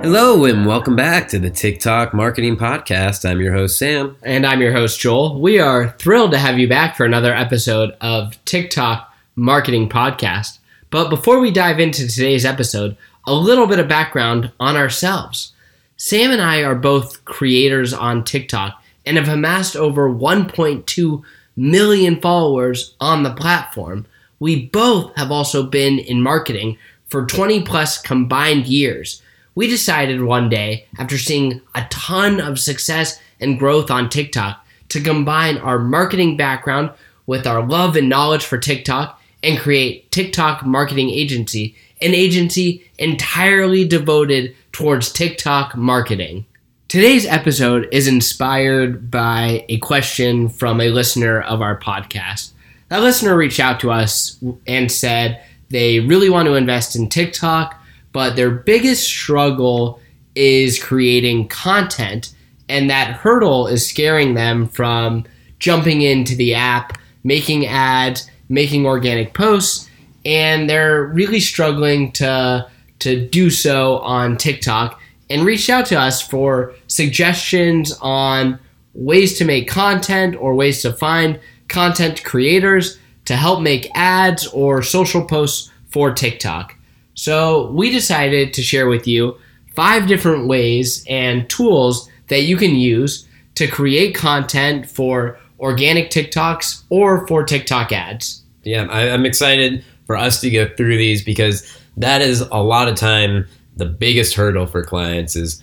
Hello, and welcome back to the TikTok Marketing Podcast. I'm your host, Sam. And I'm your host, Joel. We are thrilled to have you back for another episode of TikTok Marketing Podcast. But before we dive into today's episode, a little bit of background on ourselves. Sam and I are both creators on TikTok and have amassed over 1.2 million followers on the platform. We both have also been in marketing for 20 plus combined years. We decided one day, after seeing a ton of success and growth on TikTok, to combine our marketing background with our love and knowledge for TikTok and create TikTok Marketing Agency, an agency entirely devoted towards TikTok marketing. Today's episode is inspired by a question from a listener of our podcast. That listener reached out to us and said they really want to invest in TikTok, but their biggest struggle is creating content, and that hurdle is scaring them from jumping into the app, making ads, making organic posts, and they're really struggling to to do so on TikTok and reached out to us for suggestions on ways to make content or ways to find content creators to help make ads or social posts for TikTok. So, we decided to share with you five different ways and tools that you can use to create content for organic TikToks or for TikTok ads. Yeah, I, am excited for us to go through these because that is a lot of time the biggest hurdle for clients is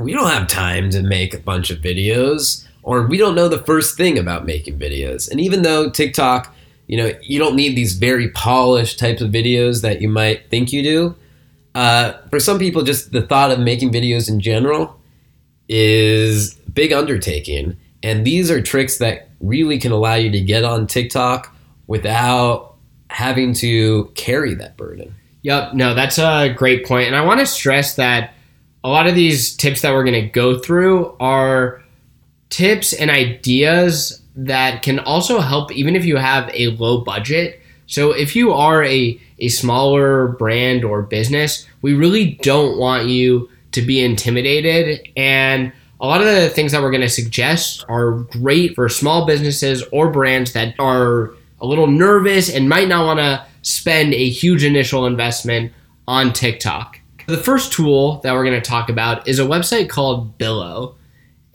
we don't have time to make a bunch of videos or we don't know the first thing about making videos. And even though TikTok, you know, you don't need these very polished types of videos that you might think you do. Uh, for some people, just the thought of making videos in general is big undertaking. And these are tricks that really can allow you to get on TikTok without having to carry that burden. Yep, no, that's a great point. And I want to stress that a lot of these tips that we're going to go through are tips and ideas that can also help even if you have a low budget. So if you are a, a smaller brand or business, we really don't want you to be intimidated. And a lot of the things that we're going to suggest are great for small businesses or brands that are a little nervous and might not want to spend a huge initial investment on TikTok. The first tool that we're going to talk about is a website called Billo.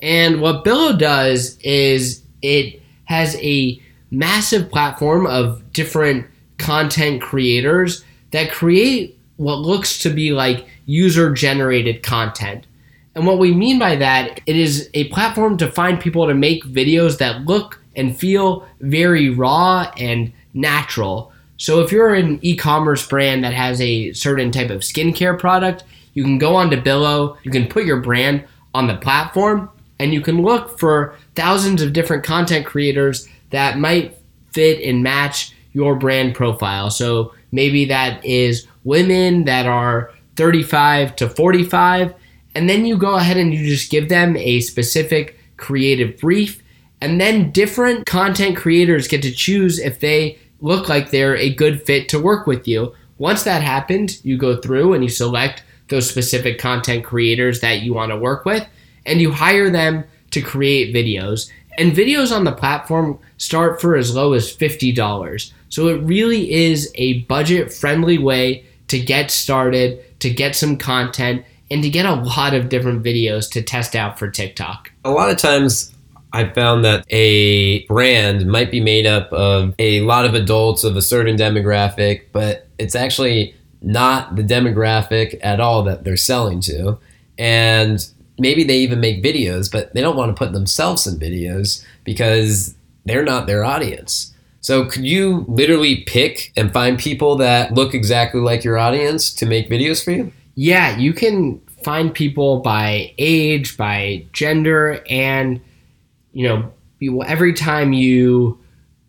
And what Billo does is it has a massive platform of different content creators that create what looks to be like user generated content. And what we mean by that, it is a platform to find people to make videos that look and feel very raw and natural. So if you're an e-commerce brand that has a certain type of skincare product, you can go onto Billo, you can put your brand on the platform, and you can look for thousands of different content creators that might fit and match your brand profile. So maybe that is women that are 35 to 45, and then you go ahead and you just give them a specific creative brief, and then different content creators get to choose if they look like they're a good fit to work with you. Once that happens, you go through and you select those specific content creators that you want to work with and you hire them to create videos. And videos on the platform start for as low as $50. So it really is a budget friendly way to get started, to get some content, and to get a lot of different videos to test out for TikTok. A lot of times I found that a brand might be made up of a lot of adults of a certain demographic, but it's actually not the demographic at all that they're selling to. And maybe they even make videos, but they don't want to put themselves in videos because they're not their audience. So, could you literally pick and find people that look exactly like your audience to make videos for you? Yeah, you can find people by age, by gender, and you know, every time you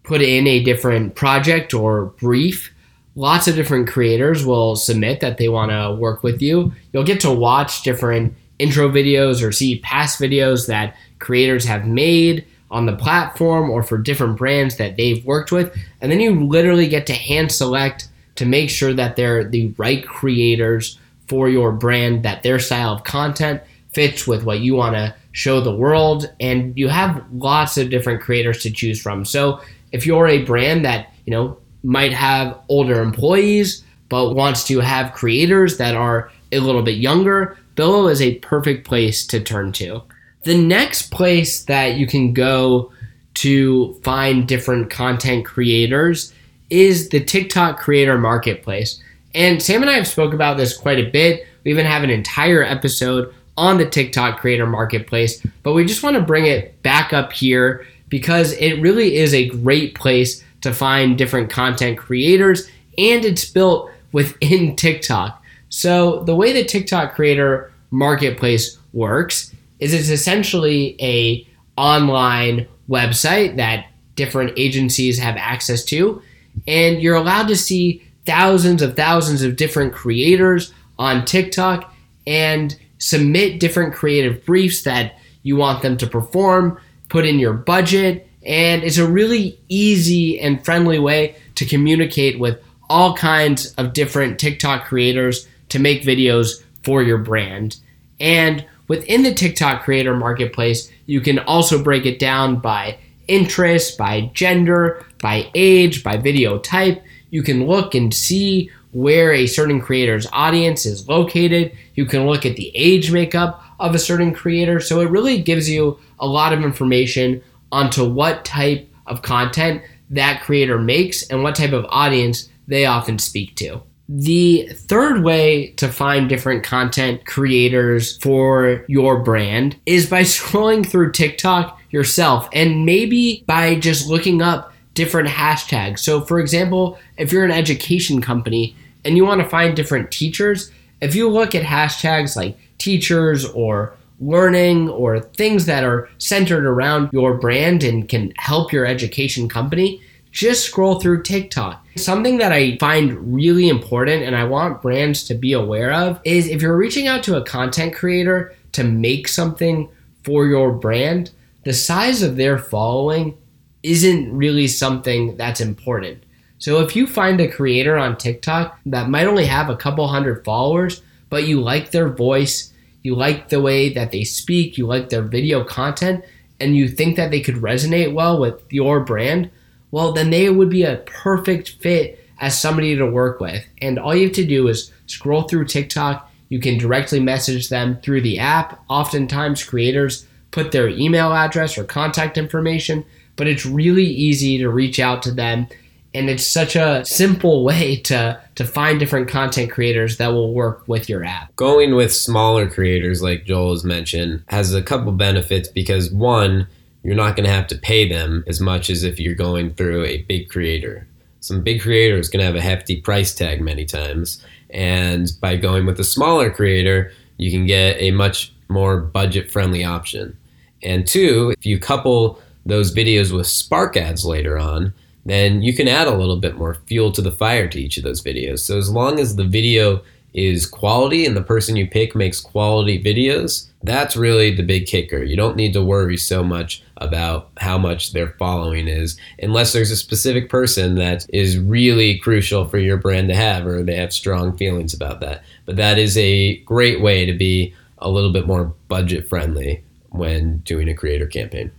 put in a different project or brief, lots of different creators will submit that they want to work with you. You'll get to watch different intro videos or see past videos that creators have made on the platform or for different brands that they've worked with. And then you literally get to hand select to make sure that they're the right creators for your brand that their style of content fits with what you want to show the world and you have lots of different creators to choose from so if you're a brand that you know might have older employees but wants to have creators that are a little bit younger billo is a perfect place to turn to the next place that you can go to find different content creators is the TikTok creator marketplace. And Sam and I have spoke about this quite a bit. We even have an entire episode on the TikTok creator marketplace, but we just want to bring it back up here because it really is a great place to find different content creators and it's built within TikTok. So the way the TikTok creator marketplace works is it's essentially a online website that different agencies have access to and you're allowed to see thousands of thousands of different creators on TikTok and submit different creative briefs that you want them to perform, put in your budget, and it's a really easy and friendly way to communicate with all kinds of different TikTok creators to make videos for your brand. And within the TikTok creator marketplace, you can also break it down by interest, by gender, by age, by video type. You can look and see where a certain creator's audience is located. You can look at the age makeup of a certain creator. So it really gives you a lot of information onto what type of content that creator makes and what type of audience they often speak to. The third way to find different content creators for your brand is by scrolling through TikTok yourself and maybe by just looking up different hashtags. So, for example, if you're an education company and you want to find different teachers, if you look at hashtags like teachers or learning or things that are centered around your brand and can help your education company, just scroll through TikTok. Something that I find really important and I want brands to be aware of is if you're reaching out to a content creator to make something for your brand, the size of their following isn't really something that's important. So if you find a creator on TikTok that might only have a couple hundred followers, but you like their voice, you like the way that they speak, you like their video content, and you think that they could resonate well with your brand, well, then they would be a perfect fit as somebody to work with. And all you have to do is scroll through TikTok. You can directly message them through the app. Oftentimes, creators put their email address or contact information but it's really easy to reach out to them and it's such a simple way to to find different content creators that will work with your app. Going with smaller creators like Joel has mentioned has a couple benefits because one, you're not going to have to pay them as much as if you're going through a big creator. Some big creators going to have a hefty price tag many times, and by going with a smaller creator, you can get a much more budget friendly option. And two, if you couple those videos with Spark ads later on, then you can add a little bit more fuel to the fire to each of those videos. So as long as the video is quality and the person you pick makes quality videos, that's really the big kicker. You don't need to worry so much about how much their following is unless there's a specific person that is really crucial for your brand to have or they have strong feelings about that. But that is a great way to be a little bit more budget friendly when doing a creator campaign.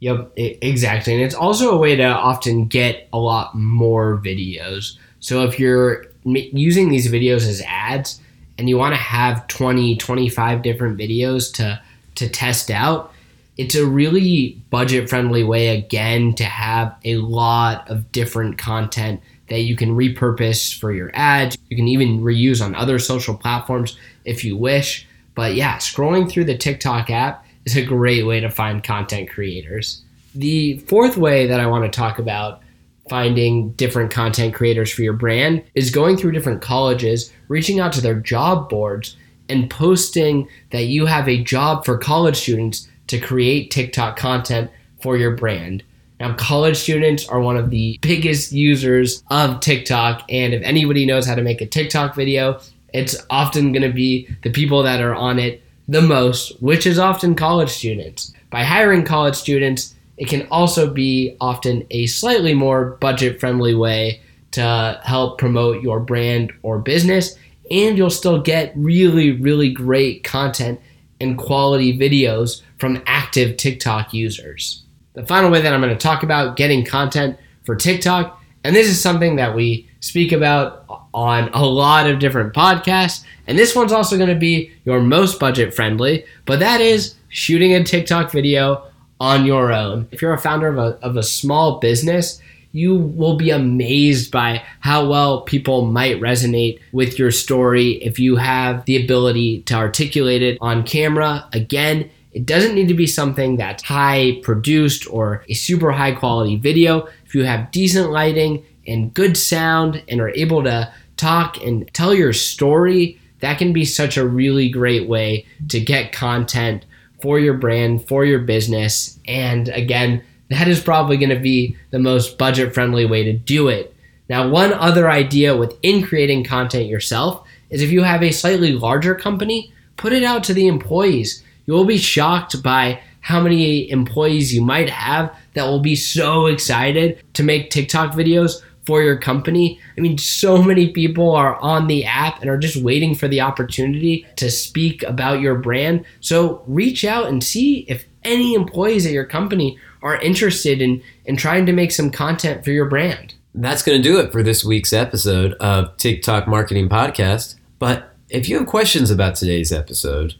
Yep, exactly. And it's also a way to often get a lot more videos. So if you're using these videos as ads and you want to have 20, 25 different videos to to test out, it's a really budget friendly way again to have a lot of different content that you can repurpose for your ads. You can even reuse on other social platforms if you wish. But yeah, scrolling through the TikTok app is a great way to find content creators. The fourth way that I want to talk about finding different content creators for your brand is going through different colleges, reaching out to their job boards, and posting that you have a job for college students to create TikTok content for your brand. Now, college students are one of the biggest users of TikTok, and if anybody knows how to make a TikTok video, it's often going to be the people that are on it the most, which is often college students. By hiring college students, it can also be often a slightly more budget friendly way to help promote your brand or business and you'll still get really, really great content and quality videos from active TikTok users. The final way that I'm going to talk about getting content for TikTok, and this is something that we speak about on a lot of different podcasts, and this one's also going to be your most budget friendly, but that is shooting a TikTok video on your own. If you're a founder of a, of a small business, you will be amazed by how well people might resonate with your story if you have the ability to articulate it on camera. Again, it doesn't need to be something that's high produced or a super high quality video. If you have decent lighting and good sound and are able to talk and tell your story, that can be such a really great way to get content for your brand, for your business. And again, that is probably going to be the most budget friendly way to do it. Now, one other idea within creating content yourself is if you have a slightly larger company, put it out to the employees. You will be shocked by how many employees you might have that will be so excited to make TikTok videos for your company. I mean, so many people are on the app and are just waiting for the opportunity to speak about your brand. So reach out and see if any employees at your company are interested in, in trying to make some content for your brand. That's going to do it for this week's episode of TikTok Marketing Podcast. But if you have questions about today's episode,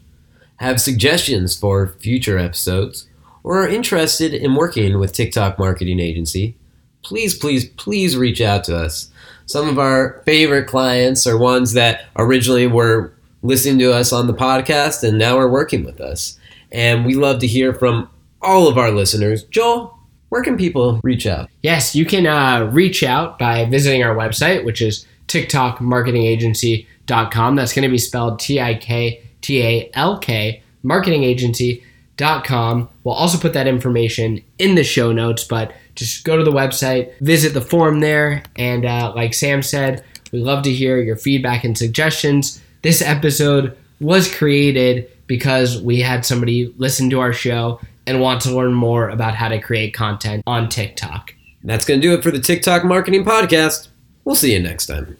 have suggestions for future episodes, or are interested in working with TikTok Marketing Agency, please, please, please reach out to us. Some of our favorite clients are ones that originally were listening to us on the podcast and now are working with us. And we love to hear from all of our listeners. Joel, where can people reach out? Yes, you can uh, reach out by visiting our website, which is tiktalkmarketingagency.com. That's going to be spelled T I K T A L K, marketingagency.com. We'll also put that information in the show notes, but just go to the website, visit the forum there, and uh, like Sam said, we love to hear your feedback and suggestions. This episode was created because we had somebody listen to our show and want to learn more about how to create content on TikTok. That's going to do it for the TikTok Marketing Podcast. We'll see you next time.